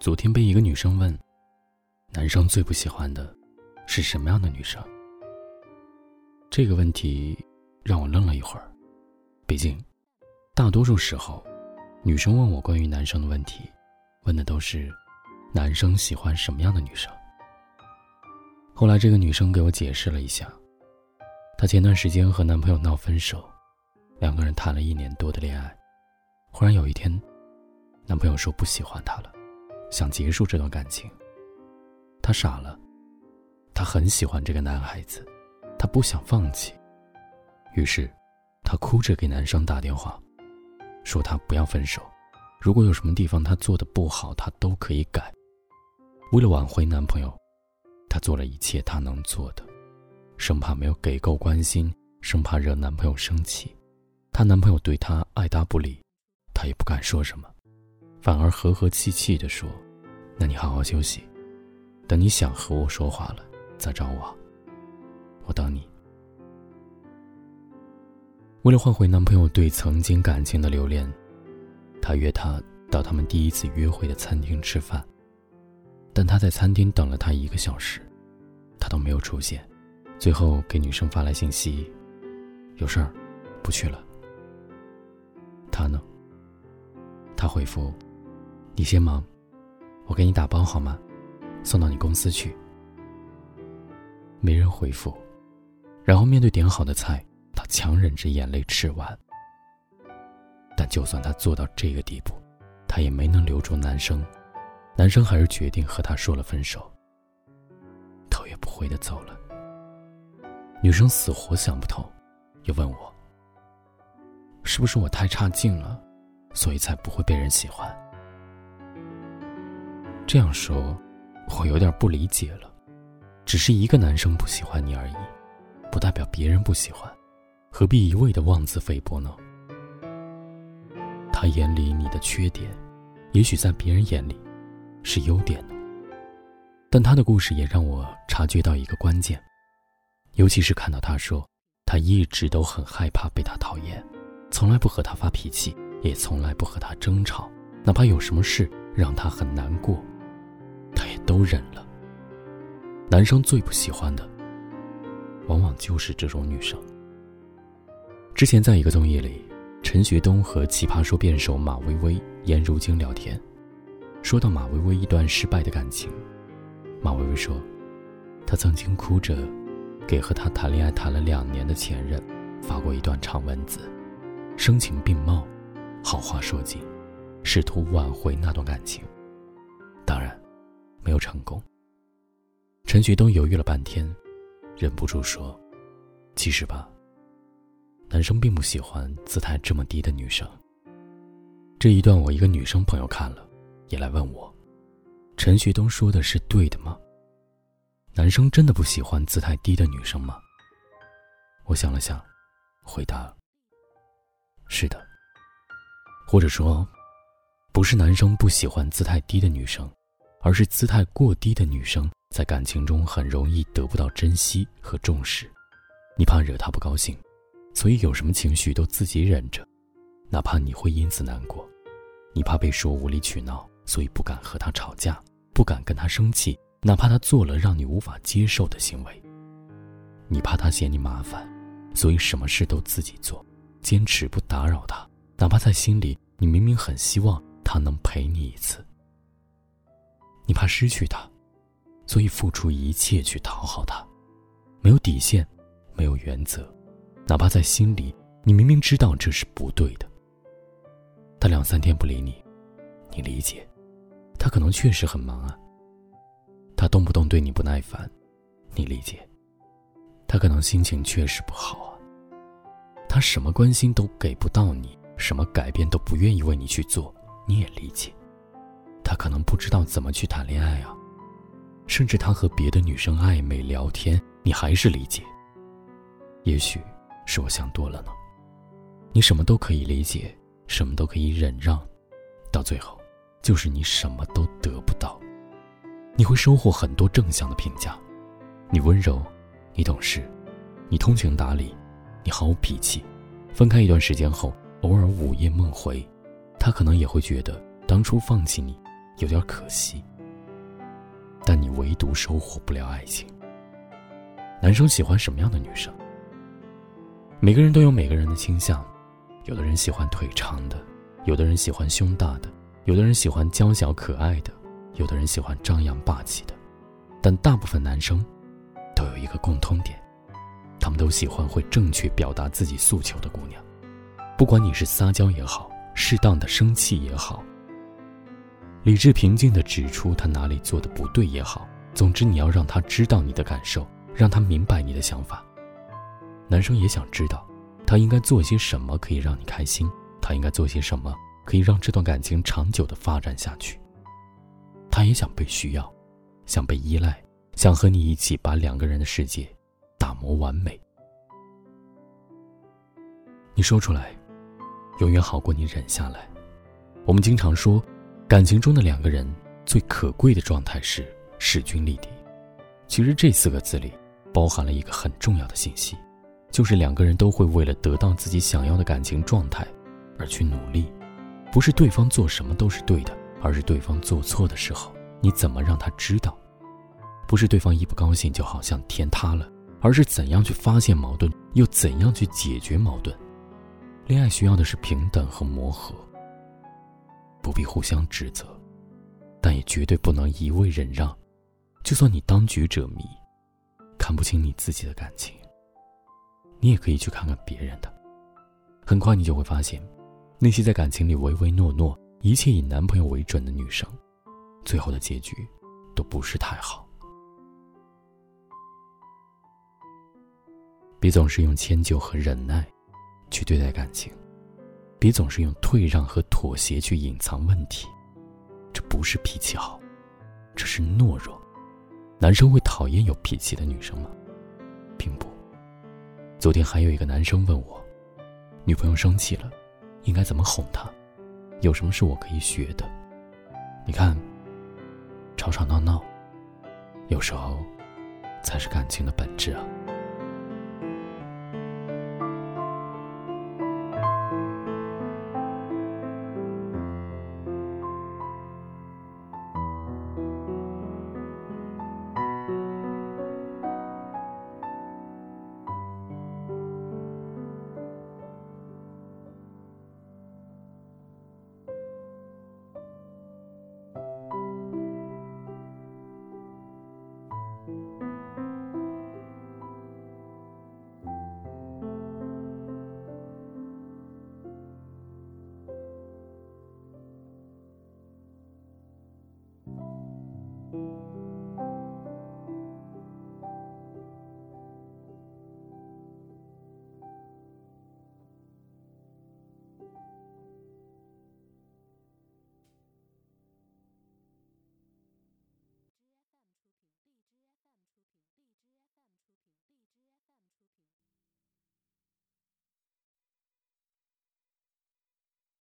昨天被一个女生问：“男生最不喜欢的是什么样的女生？”这个问题让我愣了一会儿。毕竟，大多数时候，女生问我关于男生的问题，问的都是男生喜欢什么样的女生。后来，这个女生给我解释了一下，她前段时间和男朋友闹分手，两个人谈了一年多的恋爱，忽然有一天，男朋友说不喜欢她了。想结束这段感情，她傻了。她很喜欢这个男孩子，她不想放弃。于是，她哭着给男生打电话，说他不要分手，如果有什么地方他做的不好，他都可以改。为了挽回男朋友，她做了一切她能做的，生怕没有给够关心，生怕惹男朋友生气。她男朋友对她爱答不理，她也不敢说什么。反而和和气气地说：“那你好好休息，等你想和我说话了再找我，我等你。”为了换回男朋友对曾经感情的留恋，他约她到他们第一次约会的餐厅吃饭。但他在餐厅等了她一个小时，她都没有出现。最后给女生发来信息：“有事儿，不去了。”他呢？他回复。你先忙，我给你打包好吗？送到你公司去。没人回复，然后面对点好的菜，他强忍着眼泪吃完。但就算他做到这个地步，他也没能留住男生，男生还是决定和他说了分手，头也不回的走了。女生死活想不透，又问我：是不是我太差劲了，所以才不会被人喜欢？这样说，我有点不理解了。只是一个男生不喜欢你而已，不代表别人不喜欢，何必一味的妄自菲薄呢？他眼里你的缺点，也许在别人眼里是优点呢。但他的故事也让我察觉到一个关键，尤其是看到他说，他一直都很害怕被他讨厌，从来不和他发脾气，也从来不和他争吵，哪怕有什么事让他很难过。都忍了。男生最不喜欢的，往往就是这种女生。之前在一个综艺里，陈学冬和奇葩说辩手马薇薇、颜如晶聊天，说到马薇薇一段失败的感情，马薇薇说，她曾经哭着，给和她谈恋爱谈了两年的前任，发过一段长文字，声情并茂，好话说尽，试图挽回那段感情。没有成功。陈学冬犹豫了半天，忍不住说：“其实吧，男生并不喜欢姿态这么低的女生。”这一段我一个女生朋友看了，也来问我：“陈学冬说的是对的吗？男生真的不喜欢姿态低的女生吗？”我想了想，回答：“是的。或者说，不是男生不喜欢姿态低的女生。”而是姿态过低的女生，在感情中很容易得不到珍惜和重视。你怕惹她不高兴，所以有什么情绪都自己忍着，哪怕你会因此难过。你怕被说无理取闹，所以不敢和她吵架，不敢跟她生气，哪怕她做了让你无法接受的行为。你怕她嫌你麻烦，所以什么事都自己做，坚持不打扰她，哪怕在心里你明明很希望她能陪你一次。你怕失去他，所以付出一切去讨好他，没有底线，没有原则，哪怕在心里你明明知道这是不对的。他两三天不理你，你理解，他可能确实很忙啊。他动不动对你不耐烦，你理解，他可能心情确实不好啊。他什么关心都给不到你，什么改变都不愿意为你去做，你也理解。可能不知道怎么去谈恋爱啊，甚至他和别的女生暧昧聊天，你还是理解。也许是我想多了呢。你什么都可以理解，什么都可以忍让，到最后，就是你什么都得不到。你会收获很多正向的评价，你温柔，你懂事，你通情达理，你毫无脾气。分开一段时间后，偶尔午夜梦回，他可能也会觉得当初放弃你。有点可惜。但你唯独收获不了爱情。男生喜欢什么样的女生？每个人都有每个人的倾向，有的人喜欢腿长的，有的人喜欢胸大的，有的人喜欢娇小可爱的，有的人喜欢张扬霸气的。但大部分男生都有一个共通点，他们都喜欢会正确表达自己诉求的姑娘。不管你是撒娇也好，适当的生气也好，理智平静的指出他哪里做的不对也好，总之你要让他知道你的感受，让他明白你的想法。男生也想知道，他应该做些什么可以让你开心，他应该做些什么可以让这段感情长久的发展下去。他也想被需要，想被依赖，想和你一起把两个人的世界打磨完美。你说出来。永远好过你忍下来。我们经常说，感情中的两个人最可贵的状态是势均力敌。其实这四个字里包含了一个很重要的信息，就是两个人都会为了得到自己想要的感情状态而去努力。不是对方做什么都是对的，而是对方做错的时候，你怎么让他知道？不是对方一不高兴就好像天塌了，而是怎样去发现矛盾，又怎样去解决矛盾。恋爱需要的是平等和磨合，不必互相指责，但也绝对不能一味忍让。就算你当局者迷，看不清你自己的感情，你也可以去看看别人的。很快你就会发现，那些在感情里唯唯诺诺、一切以男朋友为准的女生，最后的结局都不是太好。别总是用迁就和忍耐。去对待感情，别总是用退让和妥协去隐藏问题，这不是脾气好，这是懦弱。男生会讨厌有脾气的女生吗？并不。昨天还有一个男生问我，女朋友生气了，应该怎么哄她？有什么是我可以学的？你看，吵吵闹闹，有时候才是感情的本质啊。